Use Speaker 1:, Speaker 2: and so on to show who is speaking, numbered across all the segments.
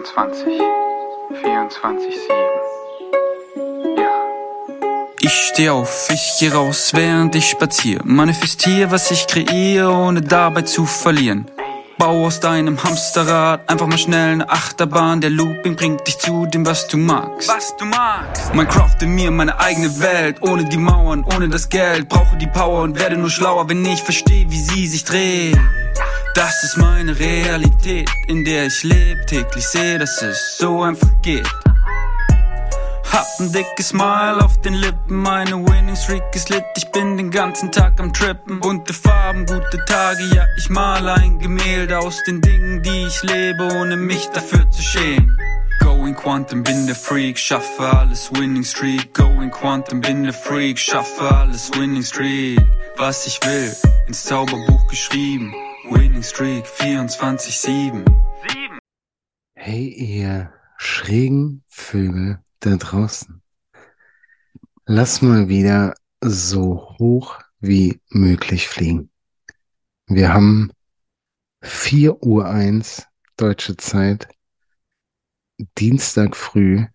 Speaker 1: 24, 24, 7. Ja.
Speaker 2: Ich steh auf, ich geh raus, während ich spazier. Manifestier, was ich kreiere, ohne dabei zu verlieren. Bau aus deinem Hamsterrad einfach mal schnell eine Achterbahn. Der Looping bringt dich zu dem, was du magst.
Speaker 1: Was du magst.
Speaker 2: Mein Craft in mir, meine eigene Welt. Ohne die Mauern, ohne das Geld. Brauche die Power und werde nur schlauer, wenn ich verstehe, wie sie sich dreht. Das ist meine Realität, in der ich lebe. Täglich sehe, dass es so einfach geht. Hab ein dickes Smile auf den Lippen, meine Winning Streak ist lit, ich bin den ganzen Tag am Trippen. Bunte Farben, gute Tage, ja, ich male ein Gemälde aus den Dingen, die ich lebe, ohne mich dafür zu schämen. Going Quantum, bin der Freak, schaffe alles Winning Streak. Going Quantum, bin der Freak, schaffe alles Winning Streak. Was ich will, ins Zauberbuch geschrieben. Winning Streak 24-7.
Speaker 3: Hey, ihr schrägen Vögel da draußen. Lass mal wieder so hoch wie möglich fliegen. Wir haben 4 Uhr 1 deutsche Zeit, Dienstag früh.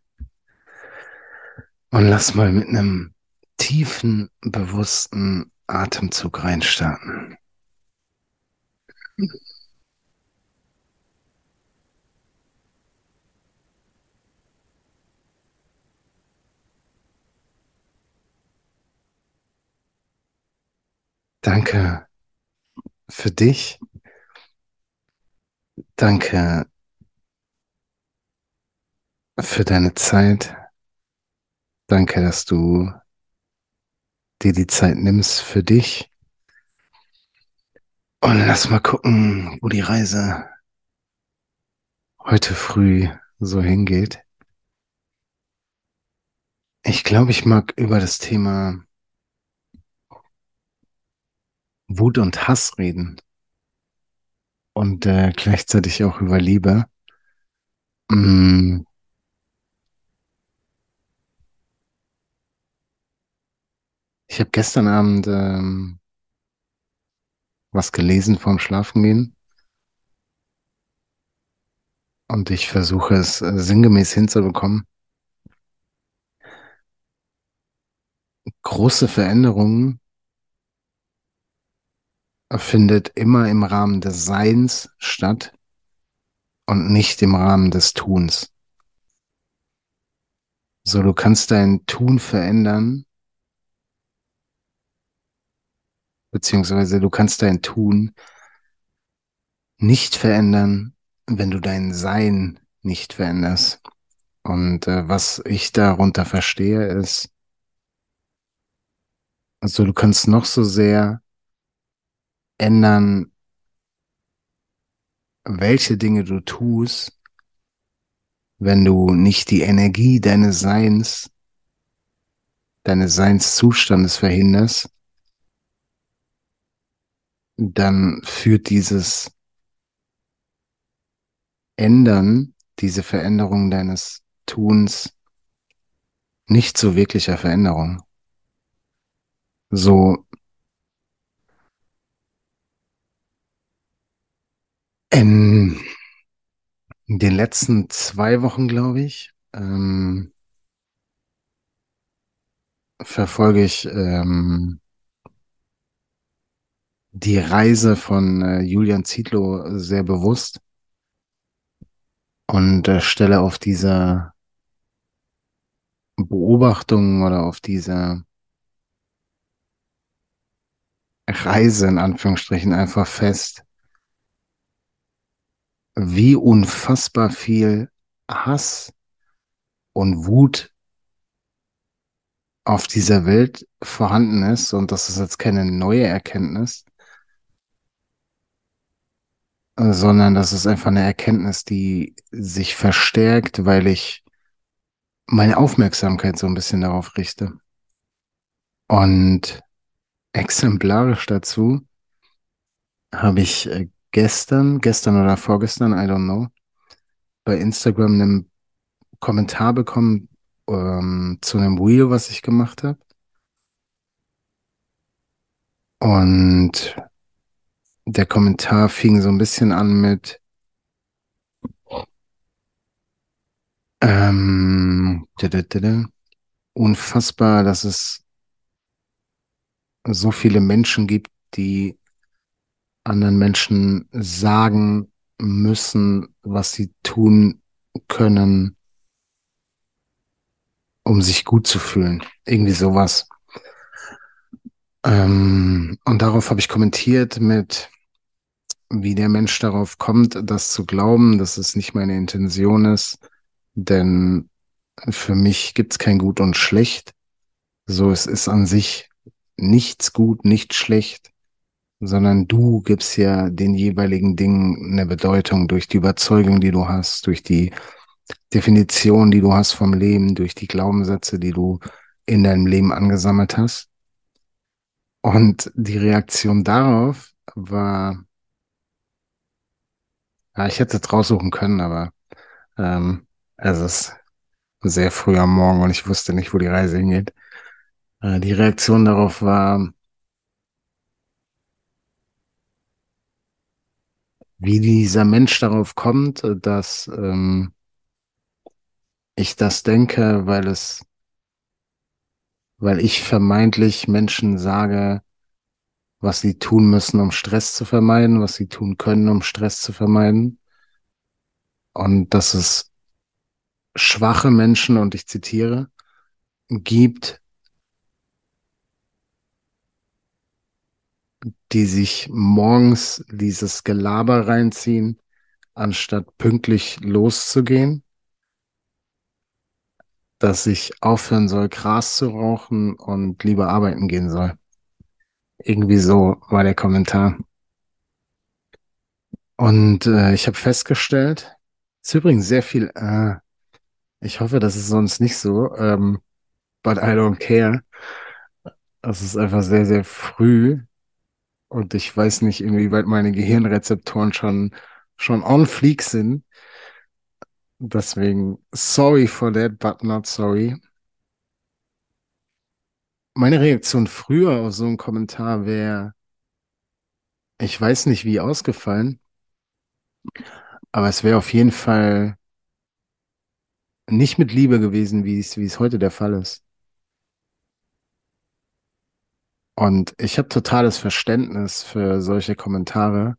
Speaker 3: Und lass mal mit einem tiefen, bewussten Atemzug reinstarten. Danke für dich. Danke für deine Zeit. Danke, dass du dir die Zeit nimmst für dich. Und lass mal gucken, wo die Reise heute früh so hingeht. Ich glaube, ich mag über das Thema Wut und Hass reden und äh, gleichzeitig auch über Liebe. Mm. Ich habe gestern Abend ähm, was gelesen vorm Schlafengehen und ich versuche es äh, sinngemäß hinzubekommen. Große Veränderungen findet immer im Rahmen des Seins statt und nicht im Rahmen des Tuns. So, du kannst dein Tun verändern, beziehungsweise du kannst dein Tun nicht verändern, wenn du dein Sein nicht veränderst. Und äh, was ich darunter verstehe, ist, also du kannst noch so sehr ändern, welche Dinge du tust, wenn du nicht die Energie deines Seins, deines Seinszustandes verhinderst, dann führt dieses Ändern, diese Veränderung deines Tuns nicht zu wirklicher Veränderung. So In den letzten zwei Wochen, glaube ich, ähm, verfolge ich ähm, die Reise von äh, Julian Zietlow sehr bewusst und äh, stelle auf dieser Beobachtung oder auf dieser Reise in Anführungsstrichen einfach fest, wie unfassbar viel Hass und Wut auf dieser Welt vorhanden ist. Und das ist jetzt keine neue Erkenntnis, sondern das ist einfach eine Erkenntnis, die sich verstärkt, weil ich meine Aufmerksamkeit so ein bisschen darauf richte. Und exemplarisch dazu habe ich äh, gestern, gestern oder vorgestern, I don't know, bei Instagram einen Kommentar bekommen ähm, zu einem Reel, was ich gemacht habe. Und der Kommentar fing so ein bisschen an mit, Ähm, unfassbar, dass es so viele Menschen gibt, die anderen Menschen sagen müssen, was sie tun können, um sich gut zu fühlen. Irgendwie sowas. Ähm, und darauf habe ich kommentiert mit, wie der Mensch darauf kommt, das zu glauben, dass es nicht meine Intention ist. Denn für mich gibt es kein Gut und Schlecht. So, es ist an sich nichts gut, nichts schlecht, sondern du gibst ja den jeweiligen Dingen eine Bedeutung durch die Überzeugung, die du hast, durch die Definition, die du hast vom Leben, durch die Glaubenssätze, die du in deinem Leben angesammelt hast. Und die Reaktion darauf war, ja, ich hätte es raussuchen können, aber ähm, es ist sehr früh am Morgen und ich wusste nicht, wo die Reise hingeht. Äh, die Reaktion darauf war, wie dieser Mensch darauf kommt, dass ähm, ich das denke, weil es, weil ich vermeintlich Menschen sage, was sie tun müssen, um Stress zu vermeiden, was sie tun können, um Stress zu vermeiden. Und dass es schwache Menschen, und ich zitiere, gibt, die sich morgens dieses Gelaber reinziehen, anstatt pünktlich loszugehen, dass ich aufhören soll, Gras zu rauchen und lieber arbeiten gehen soll. Irgendwie so war der Kommentar. Und äh, ich habe festgestellt, ist übrigens sehr viel, äh, ich hoffe, das ist sonst nicht so, ähm, but I don't care. Es ist einfach sehr, sehr früh und ich weiß nicht, inwieweit meine Gehirnrezeptoren schon, schon on fleek sind. Deswegen, sorry for that, but not sorry. Meine Reaktion früher auf so einen Kommentar wäre, ich weiß nicht wie ausgefallen, aber es wäre auf jeden Fall nicht mit Liebe gewesen, wie es, heute der Fall ist. Und ich habe totales Verständnis für solche Kommentare,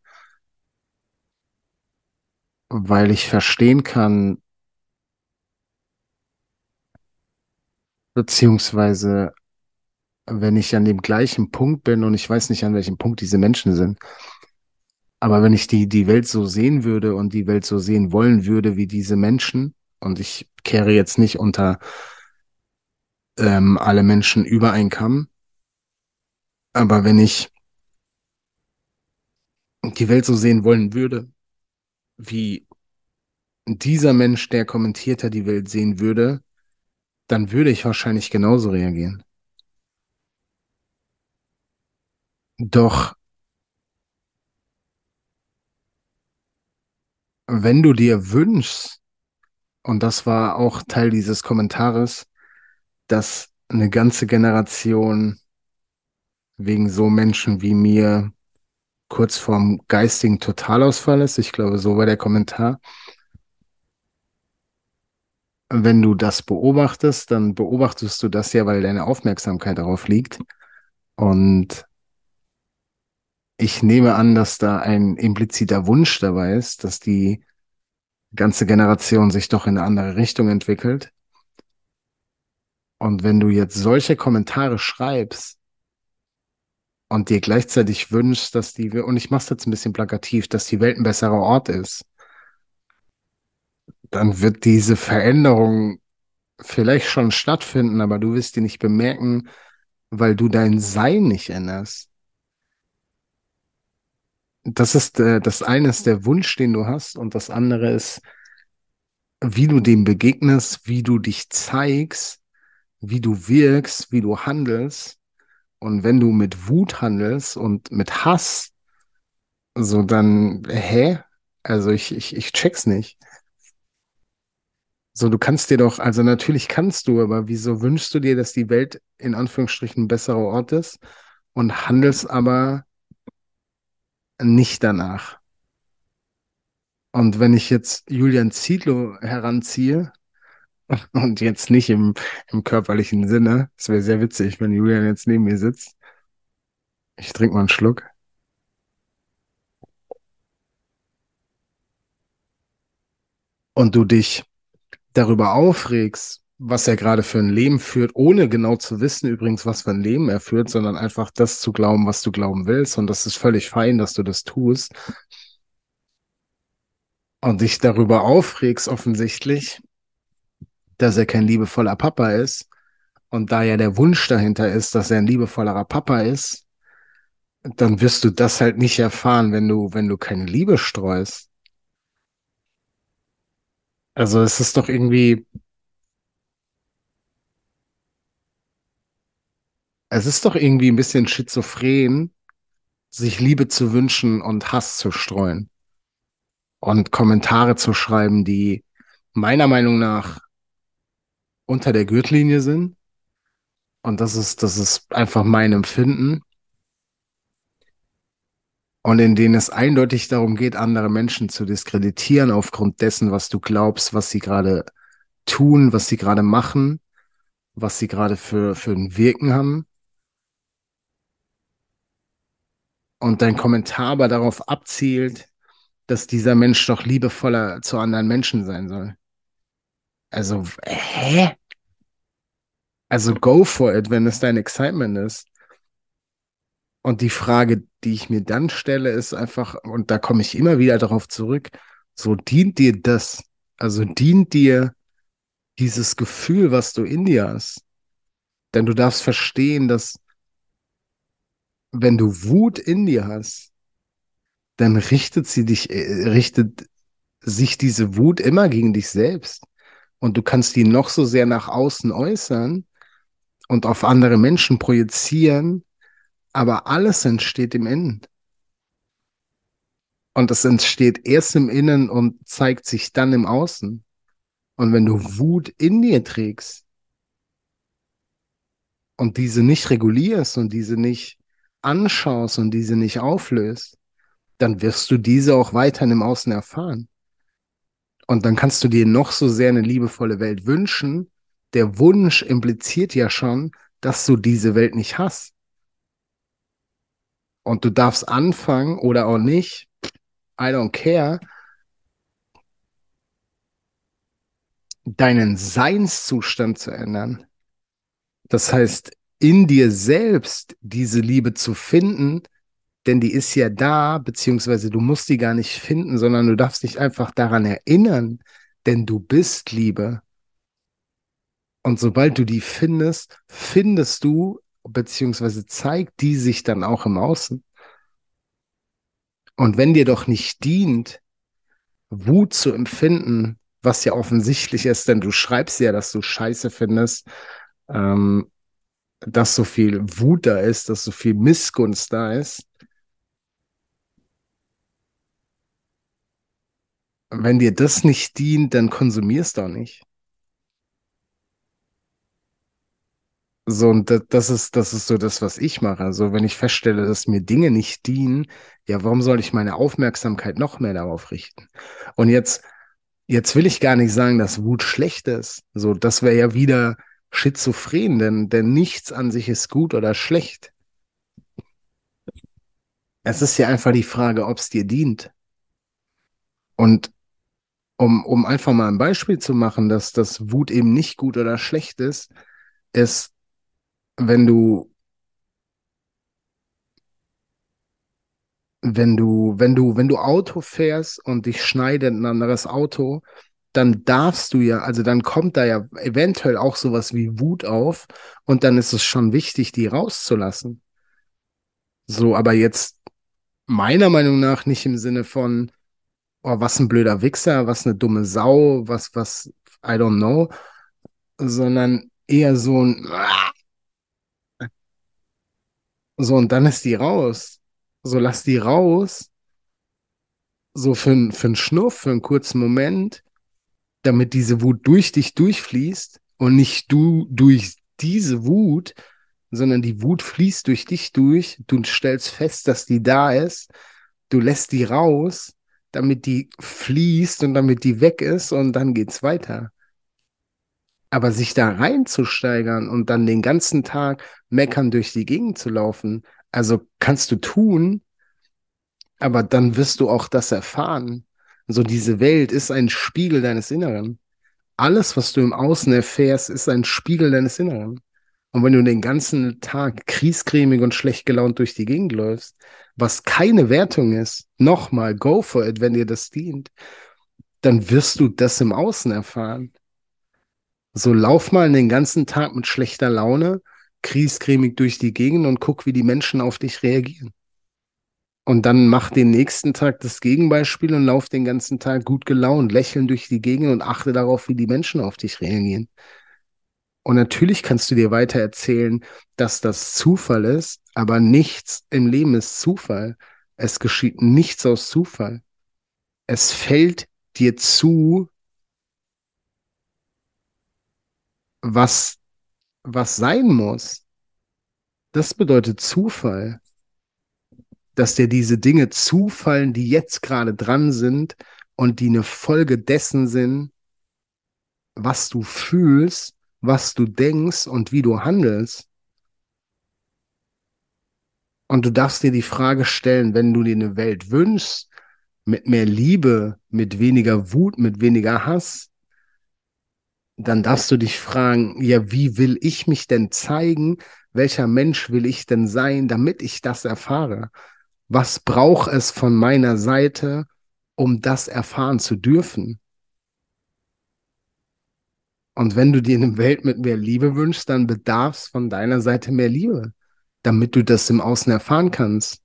Speaker 3: weil ich verstehen kann, beziehungsweise wenn ich an dem gleichen Punkt bin und ich weiß nicht, an welchem Punkt diese Menschen sind, aber wenn ich die, die Welt so sehen würde und die Welt so sehen wollen würde wie diese Menschen, und ich kehre jetzt nicht unter ähm, alle Menschen über einen Kamm, aber wenn ich die Welt so sehen wollen würde, wie dieser Mensch, der kommentiert hat, die Welt sehen würde, dann würde ich wahrscheinlich genauso reagieren. Doch wenn du dir wünschst, und das war auch Teil dieses Kommentares, dass eine ganze Generation wegen so Menschen wie mir kurz vorm geistigen Totalausfall ist. Ich glaube, so war der Kommentar. Wenn du das beobachtest, dann beobachtest du das ja, weil deine Aufmerksamkeit darauf liegt. Und ich nehme an, dass da ein impliziter Wunsch dabei ist, dass die ganze Generation sich doch in eine andere Richtung entwickelt. Und wenn du jetzt solche Kommentare schreibst und dir gleichzeitig wünschst, dass die, und ich mache es jetzt ein bisschen plakativ, dass die Welt ein besserer Ort ist, dann wird diese Veränderung vielleicht schon stattfinden, aber du wirst die nicht bemerken, weil du dein Sein nicht änderst. Das ist, äh, das eine ist der Wunsch, den du hast, und das andere ist, wie du dem begegnest, wie du dich zeigst, wie du wirkst, wie du handelst. Und wenn du mit Wut handelst und mit Hass, so dann, hä? Also ich, ich, ich check's nicht. So, du kannst dir doch, also natürlich kannst du, aber wieso wünschst du dir, dass die Welt in Anführungsstrichen ein besserer Ort ist und handelst aber nicht danach? Und wenn ich jetzt Julian Zietlow heranziehe, Und jetzt nicht im, im körperlichen Sinne. Es wäre sehr witzig, wenn Julian jetzt neben mir sitzt. Ich trinke mal einen Schluck. Und du dich darüber aufregst, was er gerade für ein Leben führt, ohne genau zu wissen übrigens, was für ein Leben er führt, sondern einfach das zu glauben, was du glauben willst. Und das ist völlig fein, dass du das tust. Und dich darüber aufregst offensichtlich, dass er kein liebevoller Papa ist. Und da ja der Wunsch dahinter ist, dass er ein liebevollerer Papa ist, dann wirst du das halt nicht erfahren, wenn du, wenn du keine Liebe streust. Also es ist doch irgendwie, es ist doch irgendwie ein bisschen schizophren, sich Liebe zu wünschen und Hass zu streuen und Kommentare zu schreiben, die meiner Meinung nach unter der Gürtellinie sind. Und das ist, das ist einfach mein Empfinden. Und in denen es eindeutig darum geht, andere Menschen zu diskreditieren aufgrund dessen, was du glaubst, was sie gerade tun, was sie gerade machen, was sie gerade für, für ein Wirken haben. Und dein Kommentar aber darauf abzielt, dass dieser Mensch doch liebevoller zu anderen Menschen sein soll. Also, hä? Also go for it, wenn es dein Excitement ist. Und die Frage, die ich mir dann stelle, ist einfach, und da komme ich immer wieder darauf zurück, so dient dir das? Also dient dir dieses Gefühl, was du in dir hast? Denn du darfst verstehen, dass wenn du Wut in dir hast, dann richtet sie dich, äh, richtet sich diese Wut immer gegen dich selbst. Und du kannst die noch so sehr nach außen äußern und auf andere Menschen projizieren, aber alles entsteht im Innen. Und es entsteht erst im Innen und zeigt sich dann im Außen. Und wenn du Wut in dir trägst und diese nicht regulierst und diese nicht anschaust und diese nicht auflöst, dann wirst du diese auch weiterhin im Außen erfahren. Und dann kannst du dir noch so sehr eine liebevolle Welt wünschen. Der Wunsch impliziert ja schon, dass du diese Welt nicht hast. Und du darfst anfangen oder auch nicht, I don't care, deinen Seinszustand zu ändern. Das heißt, in dir selbst diese Liebe zu finden, denn die ist ja da, beziehungsweise du musst die gar nicht finden, sondern du darfst dich einfach daran erinnern, denn du bist Liebe. Und sobald du die findest, findest du, beziehungsweise zeigt die sich dann auch im Außen. Und wenn dir doch nicht dient, Wut zu empfinden, was ja offensichtlich ist, denn du schreibst ja, dass du Scheiße findest, ähm, dass so viel Wut da ist, dass so viel Missgunst da ist, wenn dir das nicht dient, dann konsumierst du auch nicht. So, und das ist, das ist so das, was ich mache. Also, wenn ich feststelle, dass mir Dinge nicht dienen, ja, warum soll ich meine Aufmerksamkeit noch mehr darauf richten? Und jetzt, jetzt will ich gar nicht sagen, dass Wut schlecht ist. So, das wäre ja wieder schizophren, denn, denn nichts an sich ist gut oder schlecht. Es ist ja einfach die Frage, ob es dir dient. Und um, um einfach mal ein Beispiel zu machen, dass das Wut eben nicht gut oder schlecht ist, ist, wenn du, wenn du, wenn du, wenn du Auto fährst und dich schneidet ein anderes Auto, dann darfst du ja, also dann kommt da ja eventuell auch sowas wie Wut auf und dann ist es schon wichtig, die rauszulassen. So, aber jetzt meiner Meinung nach nicht im Sinne von, oh, was ein blöder Wichser, was eine dumme Sau, was, was, I don't know, sondern eher so ein, so und dann ist die raus. So lass die raus, so für, für einen Schnuff, für einen kurzen Moment, damit diese Wut durch dich durchfließt und nicht du durch diese Wut, sondern die Wut fließt durch dich durch. Du stellst fest, dass die da ist. Du lässt die raus damit die fließt und damit die weg ist und dann geht's weiter. Aber sich da reinzusteigern und dann den ganzen Tag meckern durch die Gegend zu laufen, also kannst du tun, aber dann wirst du auch das erfahren. So diese Welt ist ein Spiegel deines Inneren. Alles, was du im Außen erfährst, ist ein Spiegel deines Inneren. Und wenn du den ganzen Tag kriescremig und schlecht gelaunt durch die Gegend läufst, was keine Wertung ist, nochmal, go for it, wenn dir das dient, dann wirst du das im Außen erfahren. So lauf mal den ganzen Tag mit schlechter Laune, kriescremig durch die Gegend und guck, wie die Menschen auf dich reagieren. Und dann mach den nächsten Tag das Gegenbeispiel und lauf den ganzen Tag gut gelaunt, lächeln durch die Gegend und achte darauf, wie die Menschen auf dich reagieren. Und natürlich kannst du dir weiter erzählen, dass das Zufall ist, aber nichts im Leben ist Zufall. Es geschieht nichts aus Zufall. Es fällt dir zu, was, was sein muss. Das bedeutet Zufall, dass dir diese Dinge zufallen, die jetzt gerade dran sind und die eine Folge dessen sind, was du fühlst, was du denkst und wie du handelst. Und du darfst dir die Frage stellen, wenn du dir eine Welt wünschst, mit mehr Liebe, mit weniger Wut, mit weniger Hass, dann darfst du dich fragen, ja, wie will ich mich denn zeigen? Welcher Mensch will ich denn sein, damit ich das erfahre? Was braucht es von meiner Seite, um das erfahren zu dürfen? Und wenn du dir eine Welt mit mehr Liebe wünschst, dann bedarf es von deiner Seite mehr Liebe, damit du das im Außen erfahren kannst.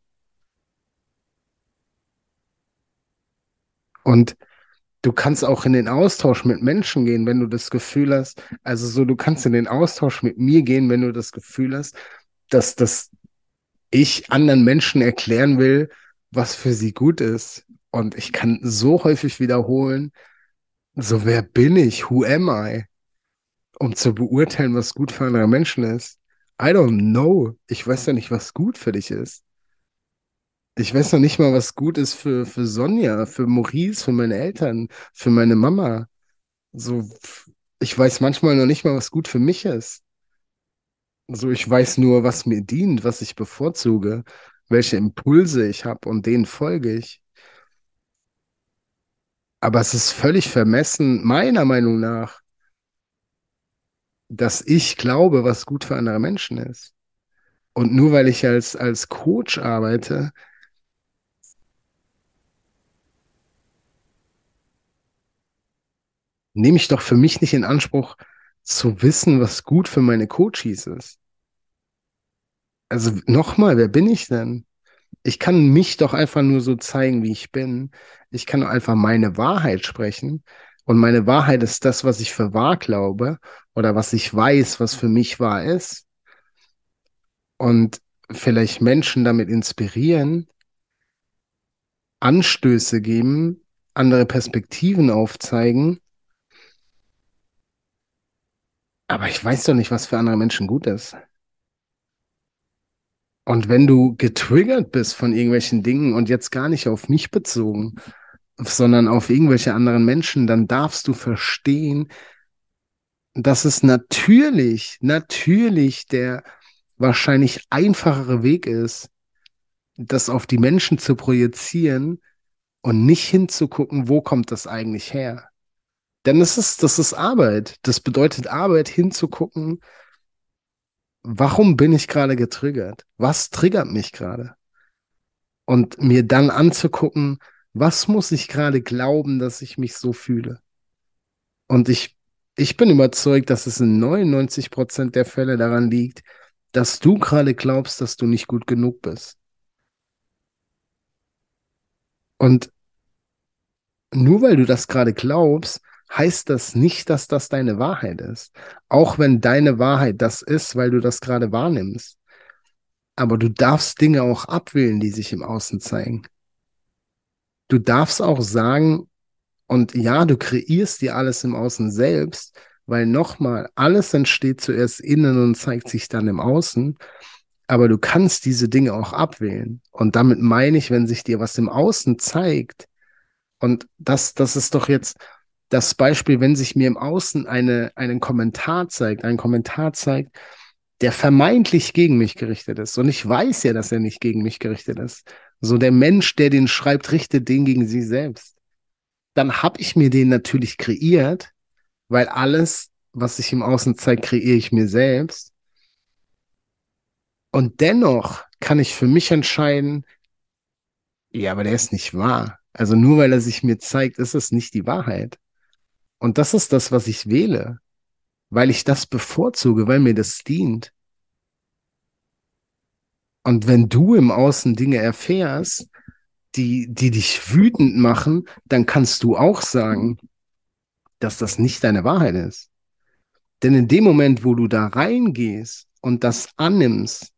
Speaker 3: Und du kannst auch in den Austausch mit Menschen gehen, wenn du das Gefühl hast, also so, du kannst in den Austausch mit mir gehen, wenn du das Gefühl hast, dass das ich anderen Menschen erklären will, was für sie gut ist. Und ich kann so häufig wiederholen, so wer bin ich? Who am I? Um zu beurteilen, was gut für andere Menschen ist. I don't know. Ich weiß ja nicht, was gut für dich ist. Ich weiß noch nicht mal, was gut ist für, für Sonja, für Maurice, für meine Eltern, für meine Mama. So, ich weiß manchmal noch nicht mal, was gut für mich ist. So, ich weiß nur, was mir dient, was ich bevorzuge, welche Impulse ich habe und denen folge ich. Aber es ist völlig vermessen, meiner Meinung nach, dass ich glaube, was gut für andere Menschen ist. Und nur weil ich als, als Coach arbeite, nehme ich doch für mich nicht in Anspruch, zu wissen, was gut für meine Coaches ist. Also nochmal, wer bin ich denn? Ich kann mich doch einfach nur so zeigen, wie ich bin. Ich kann einfach meine Wahrheit sprechen. Und meine Wahrheit ist das, was ich für wahr glaube oder was ich weiß, was für mich wahr ist. Und vielleicht Menschen damit inspirieren, Anstöße geben, andere Perspektiven aufzeigen Aber ich weiß doch nicht, was für andere Menschen gut ist. Und wenn du getriggert bist von irgendwelchen Dingen und jetzt gar nicht auf mich bezogen, sondern auf irgendwelche anderen Menschen, dann darfst du verstehen, dass es natürlich, natürlich der wahrscheinlich einfachere Weg ist, das auf die Menschen zu projizieren und nicht hinzugucken, wo kommt das eigentlich her. Denn das ist, das ist Arbeit. Das bedeutet Arbeit hinzugucken, warum bin ich gerade getriggert? Was triggert mich gerade? Und mir dann anzugucken, was muss ich gerade glauben, dass ich mich so fühle? Und ich, ich bin überzeugt, dass es in 99 Prozent der Fälle daran liegt, dass du gerade glaubst, dass du nicht gut genug bist. Und nur weil du das gerade glaubst, heißt das nicht, dass das deine Wahrheit ist. Auch wenn deine Wahrheit das ist, weil du das gerade wahrnimmst. Aber du darfst Dinge auch abwählen, die sich im Außen zeigen. Du darfst auch sagen, und ja, du kreierst dir alles im Außen selbst, weil nochmal, alles entsteht zuerst innen und zeigt sich dann im Außen. Aber du kannst diese Dinge auch abwählen. Und damit meine ich, wenn sich dir was im Außen zeigt, und das, das ist doch jetzt, das Beispiel, wenn sich mir im Außen eine, einen Kommentar zeigt, ein Kommentar zeigt, der vermeintlich gegen mich gerichtet ist. Und ich weiß ja, dass er nicht gegen mich gerichtet ist. So der Mensch, der den schreibt, richtet den gegen sie selbst. Dann habe ich mir den natürlich kreiert, weil alles, was sich im Außen zeigt, kreiere ich mir selbst. Und dennoch kann ich für mich entscheiden, ja, aber der ist nicht wahr. Also nur weil er sich mir zeigt, ist es nicht die Wahrheit. Und das ist das, was ich wähle, weil ich das bevorzuge, weil mir das dient. Und wenn du im Außen Dinge erfährst, die, die dich wütend machen, dann kannst du auch sagen, dass das nicht deine Wahrheit ist. Denn in dem Moment, wo du da reingehst und das annimmst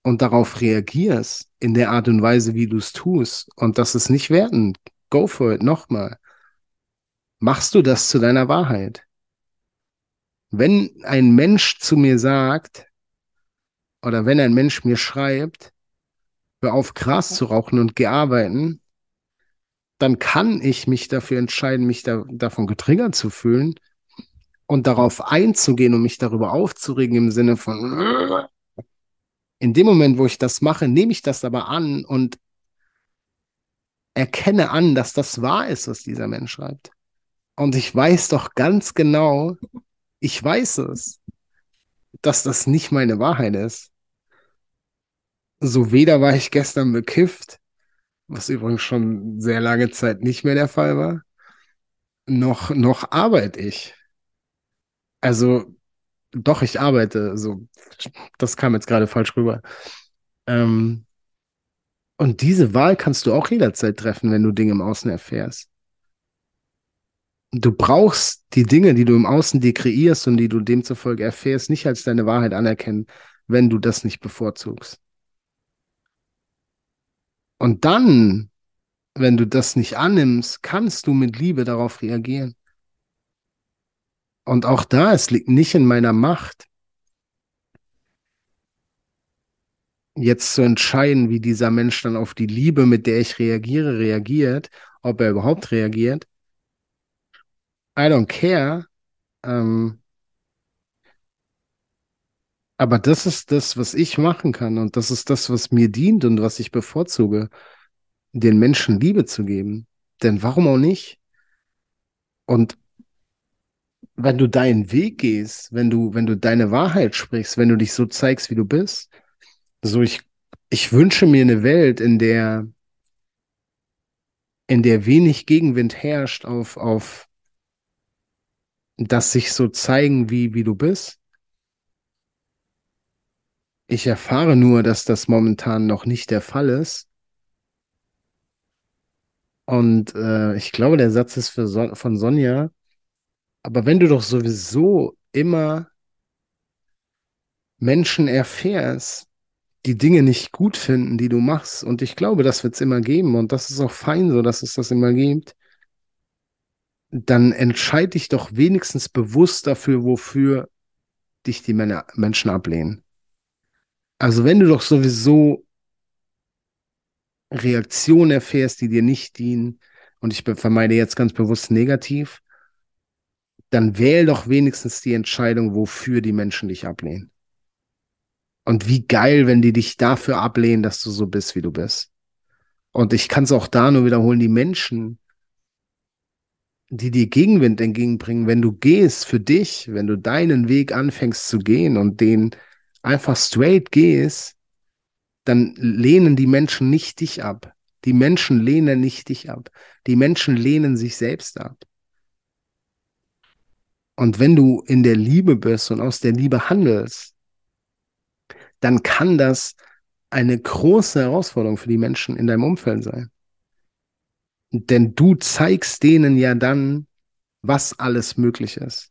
Speaker 3: und darauf reagierst, in der Art und Weise, wie du es tust, und das ist nicht wertend, go for it, nochmal, machst du das zu deiner Wahrheit. Wenn ein Mensch zu mir sagt, oder wenn ein Mensch mir schreibt, hör auf Gras zu rauchen und geh arbeiten, dann kann ich mich dafür entscheiden, mich da, davon getriggert zu fühlen und darauf einzugehen und mich darüber aufzuregen im Sinne von, in dem Moment, wo ich das mache, nehme ich das aber an und erkenne an, dass das wahr ist, was dieser Mensch schreibt. Und ich weiß doch ganz genau, ich weiß es, dass das nicht meine Wahrheit ist. So weder war ich gestern bekifft, was übrigens schon sehr lange Zeit nicht mehr der Fall war, noch, noch arbeite ich. Also, doch, ich arbeite. So, das kam jetzt gerade falsch rüber. Ähm, und diese Wahl kannst du auch jederzeit treffen, wenn du Dinge im Außen erfährst du brauchst die Dinge, die du im Außen dir kreierst und die du demzufolge erfährst, nicht als deine Wahrheit anerkennen, wenn du das nicht bevorzugst. Und dann, wenn du das nicht annimmst, kannst du mit Liebe darauf reagieren. Und auch da, es liegt nicht in meiner Macht, jetzt zu entscheiden, wie dieser Mensch dann auf die Liebe, mit der ich reagiere, reagiert, ob er überhaupt reagiert. I don't care. Ähm, aber das ist das, was ich machen kann und das ist das, was mir dient und was ich bevorzuge, den Menschen Liebe zu geben. Denn warum auch nicht? Und wenn du deinen Weg gehst, wenn du, wenn du deine Wahrheit sprichst, wenn du dich so zeigst, wie du bist, so ich, ich wünsche mir eine Welt, in der, in der wenig Gegenwind herrscht auf, auf das sich so zeigen, wie, wie du bist. Ich erfahre nur, dass das momentan noch nicht der Fall ist. Und äh, ich glaube, der Satz ist für Son von Sonja. Aber wenn du doch sowieso immer Menschen erfährst, die Dinge nicht gut finden, die du machst, und ich glaube, das wird es immer geben, und das ist auch fein so, dass es das immer gibt, dann entscheide dich doch wenigstens bewusst dafür, wofür dich die Männer, Menschen ablehnen. Also wenn du doch sowieso Reaktionen erfährst, die dir nicht dienen, und ich vermeide jetzt ganz bewusst negativ, dann wähl doch wenigstens die Entscheidung, wofür die Menschen dich ablehnen. Und wie geil, wenn die dich dafür ablehnen, dass du so bist, wie du bist. Und ich kann es auch da nur wiederholen, die Menschen, die dir Gegenwind entgegenbringen, wenn du gehst für dich, wenn du deinen Weg anfängst zu gehen und den einfach straight gehst, dann lehnen die Menschen nicht dich ab. Die Menschen lehnen nicht dich ab. Die Menschen lehnen sich selbst ab. Und wenn du in der Liebe bist und aus der Liebe handelst, dann kann das eine große Herausforderung für die Menschen in deinem Umfeld sein. Denn du zeigst denen ja dann, was alles möglich ist.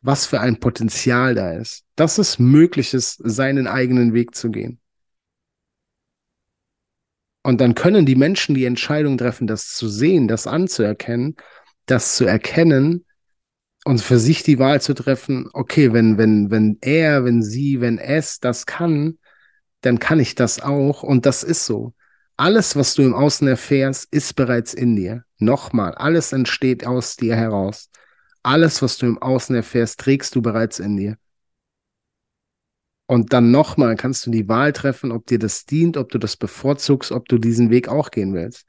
Speaker 3: Was für ein Potenzial da ist. Dass es möglich ist, seinen eigenen Weg zu gehen. Und dann können die Menschen die Entscheidung treffen, das zu sehen, das anzuerkennen, das zu erkennen und für sich die Wahl zu treffen, okay, wenn, wenn, wenn er, wenn sie, wenn es das kann, dann kann ich das auch und das ist so. Alles, was du im Außen erfährst, ist bereits in dir. Nochmal, alles entsteht aus dir heraus. Alles, was du im Außen erfährst, trägst du bereits in dir. Und dann nochmal kannst du die Wahl treffen, ob dir das dient, ob du das bevorzugst, ob du diesen Weg auch gehen willst.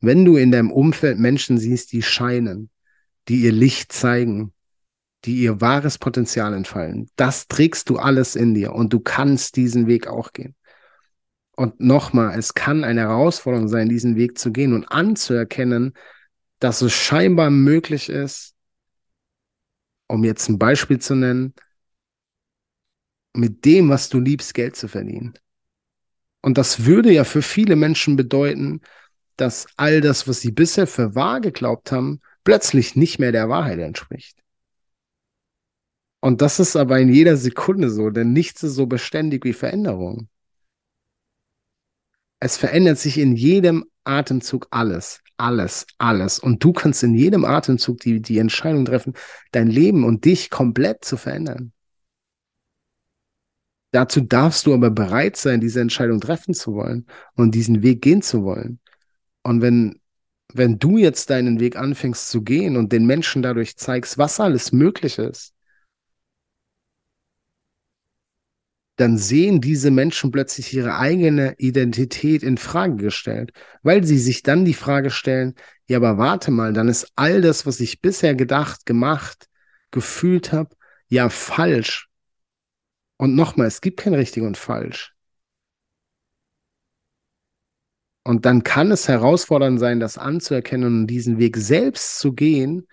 Speaker 3: Wenn du in deinem Umfeld Menschen siehst, die scheinen, die ihr Licht zeigen, die ihr wahres Potenzial entfallen, das trägst du alles in dir und du kannst diesen Weg auch gehen. Und nochmal, es kann eine Herausforderung sein, diesen Weg zu gehen und anzuerkennen, dass es scheinbar möglich ist, um jetzt ein Beispiel zu nennen, mit dem, was du liebst, Geld zu verdienen. Und das würde ja für viele Menschen bedeuten, dass all das, was sie bisher für wahr geglaubt haben, plötzlich nicht mehr der Wahrheit entspricht. Und das ist aber in jeder Sekunde so, denn nichts ist so beständig wie Veränderung. Es verändert sich in jedem Atemzug alles, alles, alles. Und du kannst in jedem Atemzug die, die Entscheidung treffen, dein Leben und dich komplett zu verändern. Dazu darfst du aber bereit sein, diese Entscheidung treffen zu wollen und diesen Weg gehen zu wollen. Und wenn, wenn du jetzt deinen Weg anfängst zu gehen und den Menschen dadurch zeigst, was alles möglich ist, dann sehen diese Menschen plötzlich ihre eigene Identität in Frage gestellt, weil sie sich dann die Frage stellen, ja, aber warte mal, dann ist all das, was ich bisher gedacht, gemacht, gefühlt habe, ja falsch. Und nochmal, es gibt kein richtig und falsch. Und dann kann es herausfordernd sein, das anzuerkennen und diesen Weg selbst zu gehen.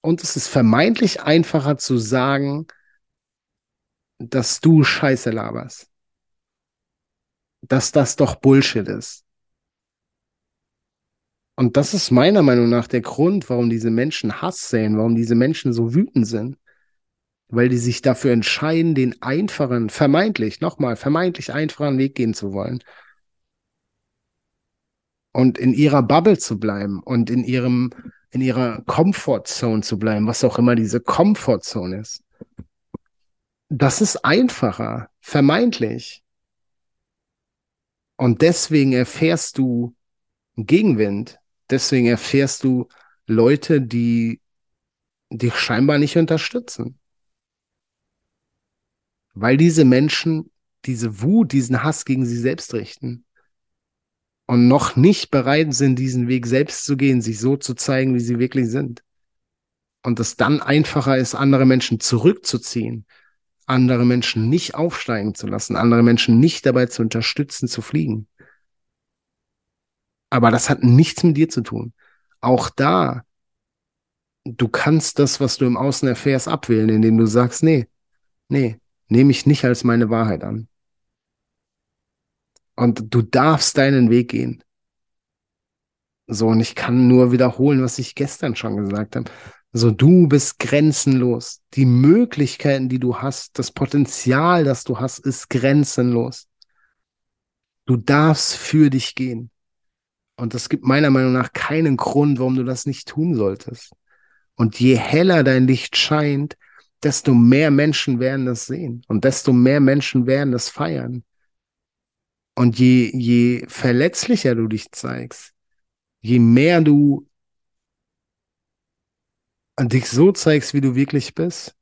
Speaker 3: Und es ist vermeintlich einfacher zu sagen, dass du Scheiße laberst. Dass das doch Bullshit ist. Und das ist meiner Meinung nach der Grund, warum diese Menschen Hass sehen, warum diese Menschen so wütend sind. Weil die sich dafür entscheiden, den einfachen, vermeintlich, nochmal, vermeintlich einfachen Weg gehen zu wollen. Und in ihrer Bubble zu bleiben und in ihrem, in ihrer Comfortzone zu bleiben, was auch immer diese Comfortzone ist das ist einfacher, vermeintlich. Und deswegen erfährst du Gegenwind. Deswegen erfährst du Leute, die dich scheinbar nicht unterstützen. Weil diese Menschen diese Wut, diesen Hass gegen sie selbst richten und noch nicht bereit sind, diesen Weg selbst zu gehen, sich so zu zeigen, wie sie wirklich sind. Und es dann einfacher ist, andere Menschen zurückzuziehen, andere Menschen nicht aufsteigen zu lassen, andere Menschen nicht dabei zu unterstützen, zu fliegen. Aber das hat nichts mit dir zu tun. Auch da, du kannst das, was du im Außen erfährst, abwählen, indem du sagst, nee, nee, nehme ich nicht als meine Wahrheit an. Und du darfst deinen Weg gehen. So, und ich kann nur wiederholen, was ich gestern schon gesagt habe. So, du bist grenzenlos. Die Möglichkeiten, die du hast, das Potenzial, das du hast, ist grenzenlos. Du darfst für dich gehen. Und es gibt meiner Meinung nach keinen Grund, warum du das nicht tun solltest. Und je heller dein Licht scheint, desto mehr Menschen werden das sehen und desto mehr Menschen werden das feiern. Und je, je verletzlicher du dich zeigst, je mehr du dich so zeigst, wie du wirklich bist,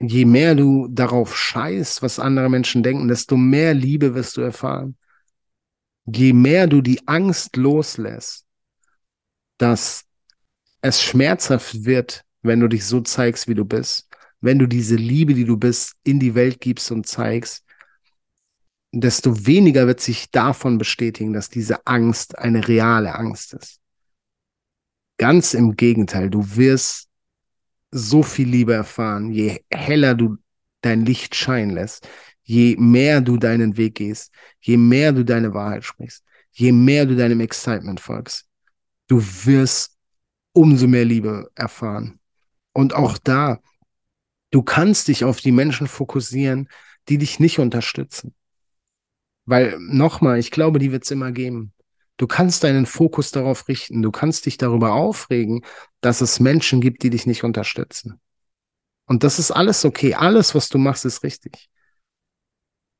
Speaker 3: je mehr du darauf scheißt, was andere Menschen denken, desto mehr Liebe wirst du erfahren. Je mehr du die Angst loslässt, dass es schmerzhaft wird, wenn du dich so zeigst, wie du bist, wenn du diese Liebe, die du bist, in die Welt gibst und zeigst, desto weniger wird sich davon bestätigen, dass diese Angst eine reale Angst ist. Ganz im Gegenteil, du wirst so viel Liebe erfahren, je heller du dein Licht scheinen lässt, je mehr du deinen Weg gehst, je mehr du deine Wahrheit sprichst, je mehr du deinem Excitement folgst. Du wirst umso mehr Liebe erfahren. Und auch da, du kannst dich auf die Menschen fokussieren, die dich nicht unterstützen. Weil nochmal, ich glaube, die wird es immer geben. Du kannst deinen Fokus darauf richten. Du kannst dich darüber aufregen, dass es Menschen gibt, die dich nicht unterstützen. Und das ist alles okay. Alles, was du machst, ist richtig.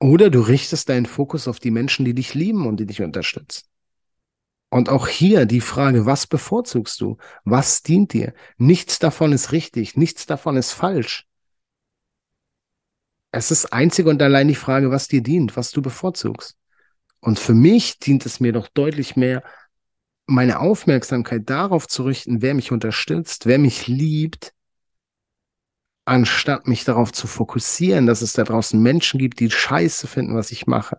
Speaker 3: Oder du richtest deinen Fokus auf die Menschen, die dich lieben und die dich unterstützen. Und auch hier die Frage, was bevorzugst du? Was dient dir? Nichts davon ist richtig, nichts davon ist falsch. Es ist einzig und allein die Frage, was dir dient, was du bevorzugst. Und für mich dient es mir doch deutlich mehr, meine Aufmerksamkeit darauf zu richten, wer mich unterstützt, wer mich liebt, anstatt mich darauf zu fokussieren, dass es da draußen Menschen gibt, die Scheiße finden, was ich mache.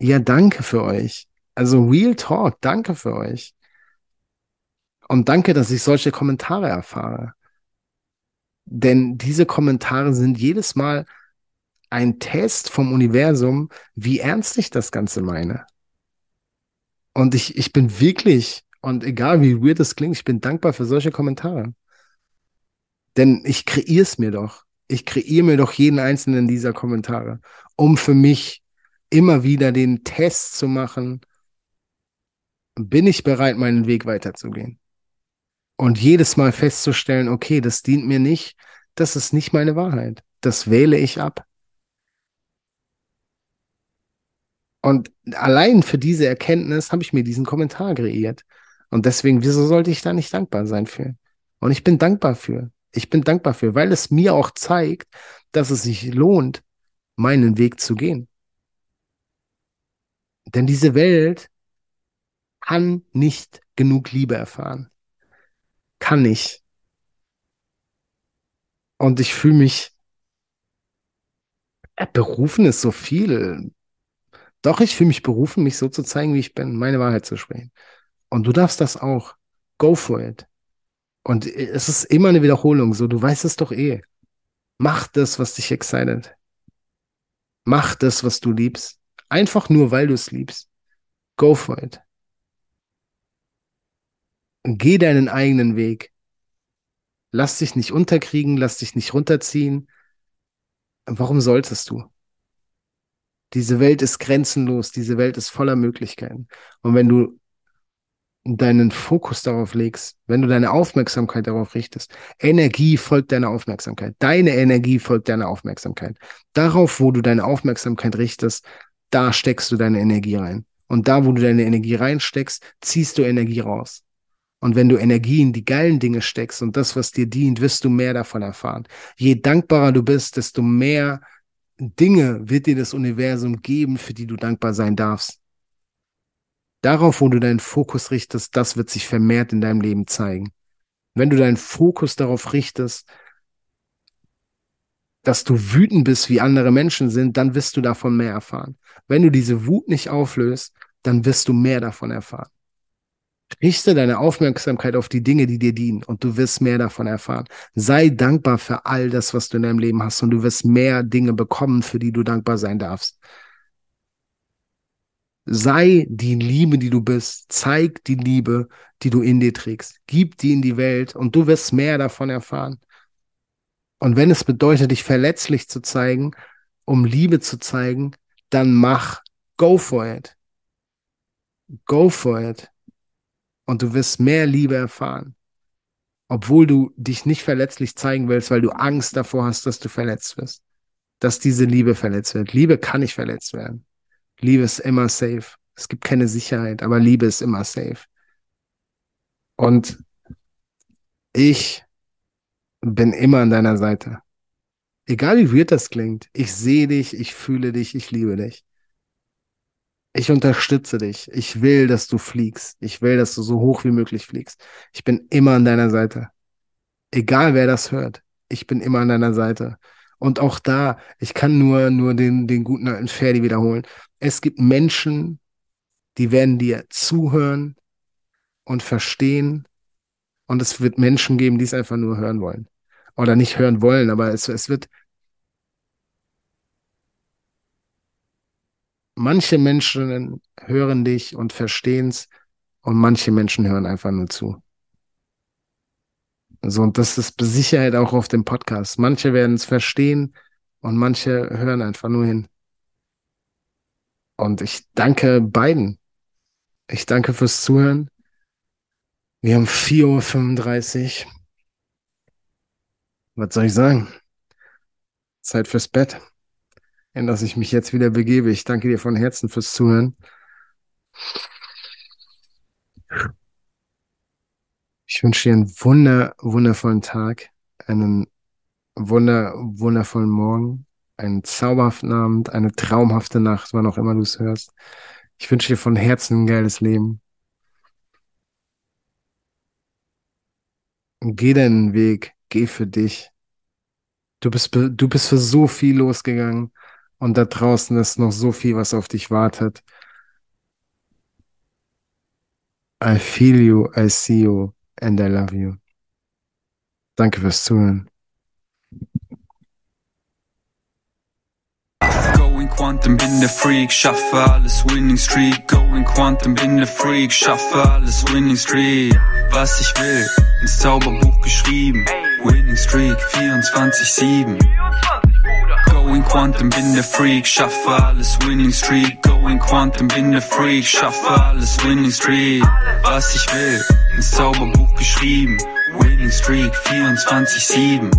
Speaker 3: Ja, danke für euch. Also Real Talk, danke für euch. Und danke, dass ich solche Kommentare erfahre. Denn diese Kommentare sind jedes Mal ein Test vom Universum, wie ernst ich das Ganze meine. Und ich, ich bin wirklich, und egal wie weird es klingt, ich bin dankbar für solche Kommentare. Denn ich kreiere es mir doch. Ich kreiere mir doch jeden einzelnen dieser Kommentare, um für mich immer wieder den Test zu machen, bin ich bereit, meinen Weg weiterzugehen. Und jedes Mal festzustellen, okay, das dient mir nicht, das ist nicht meine Wahrheit. Das wähle ich ab. Und allein für diese Erkenntnis habe ich mir diesen Kommentar kreiert. Und deswegen, wieso sollte ich da nicht dankbar sein für? Und ich bin dankbar für. Ich bin dankbar für, weil es mir auch zeigt, dass es sich lohnt, meinen Weg zu gehen. Denn diese Welt kann nicht genug Liebe erfahren. Kann nicht. Und ich fühle mich berufen ist so viel. Doch, ich fühle mich berufen, mich so zu zeigen, wie ich bin, meine Wahrheit zu sprechen. Und du darfst das auch. Go for it. Und es ist immer eine Wiederholung, so, du weißt es doch eh. Mach das, was dich excited. Mach das, was du liebst. Einfach nur, weil du es liebst. Go for it. Geh deinen eigenen Weg. Lass dich nicht unterkriegen, lass dich nicht runterziehen. Warum solltest du? Diese Welt ist grenzenlos, diese Welt ist voller Möglichkeiten. Und wenn du deinen Fokus darauf legst, wenn du deine Aufmerksamkeit darauf richtest, Energie folgt deiner Aufmerksamkeit. Deine Energie folgt deiner Aufmerksamkeit. Darauf, wo du deine Aufmerksamkeit richtest, da steckst du deine Energie rein. Und da, wo du deine Energie reinsteckst, ziehst du Energie raus. Und wenn du Energie in die geilen Dinge steckst und das, was dir dient, wirst du mehr davon erfahren. Je dankbarer du bist, desto mehr Dinge wird dir das Universum geben, für die du dankbar sein darfst. Darauf, wo du deinen Fokus richtest, das wird sich vermehrt in deinem Leben zeigen. Wenn du deinen Fokus darauf richtest, dass du wütend bist, wie andere Menschen sind, dann wirst du davon mehr erfahren. Wenn du diese Wut nicht auflöst, dann wirst du mehr davon erfahren. Richte deine Aufmerksamkeit auf die Dinge, die dir dienen und du wirst mehr davon erfahren. Sei dankbar für all das, was du in deinem Leben hast und du wirst mehr Dinge bekommen, für die du dankbar sein darfst. Sei die Liebe, die du bist. Zeig die Liebe, die du in dir trägst. Gib die in die Welt und du wirst mehr davon erfahren. Und wenn es bedeutet, dich verletzlich zu zeigen, um Liebe zu zeigen, dann mach, go for it. Go for it und du wirst mehr Liebe erfahren. Obwohl du dich nicht verletzlich zeigen willst, weil du Angst davor hast, dass du verletzt wirst. Dass diese Liebe verletzt wird. Liebe kann nicht verletzt werden. Liebe ist immer safe. Es gibt keine Sicherheit, aber Liebe ist immer safe. Und ich bin immer an deiner Seite. Egal wie weird das klingt, ich sehe dich, ich fühle dich, ich liebe dich ich unterstütze dich. Ich will, dass du fliegst. Ich will, dass du so hoch wie möglich fliegst. Ich bin immer an deiner Seite. Egal wer das hört. Ich bin immer an deiner Seite. Und auch da, ich kann nur, nur den, den guten alten Ferdi wiederholen. Es gibt Menschen, die werden dir zuhören und verstehen. Und es wird Menschen geben, die es einfach nur hören wollen. Oder nicht hören wollen, aber es, es wird, manche Menschen hören dich und verstehen es und manche Menschen hören einfach nur zu. So, und das ist Sicherheit auch auf dem Podcast. Manche werden es verstehen und manche hören einfach nur hin. Und ich danke beiden. Ich danke fürs Zuhören. Wir haben 4.35 Uhr. Was soll ich sagen? Zeit fürs Bett. In das ich mich jetzt wieder begebe. Ich danke dir von Herzen fürs Zuhören. Ich wünsche dir einen wunder, wundervollen Tag, einen wunder, wundervollen Morgen, einen zauberhaften Abend, eine traumhafte Nacht, wann auch immer du es hörst. Ich wünsche dir von Herzen ein geiles Leben. Geh deinen Weg, geh für dich. Du bist, du bist für so viel losgegangen und da draußen ist noch so viel, was auf dich wartet. I feel you, I see you and I love you. Danke fürs Zuhören.
Speaker 2: Going Quantum, bin der Freak, schaffe alles Winning Streak. Going Quantum, bin der Freak, schaffe alles Winning Streak. Was ich will, ins Zauberbuch geschrieben. Winning Streak 24-7. Going Quantum, bin der Freak, schaffe alles Winning Streak. Going Quantum, bin der Freak, schaffe alles Winning Streak. Was ich will, ins Zauberbuch geschrieben. Winning Streak 24-7.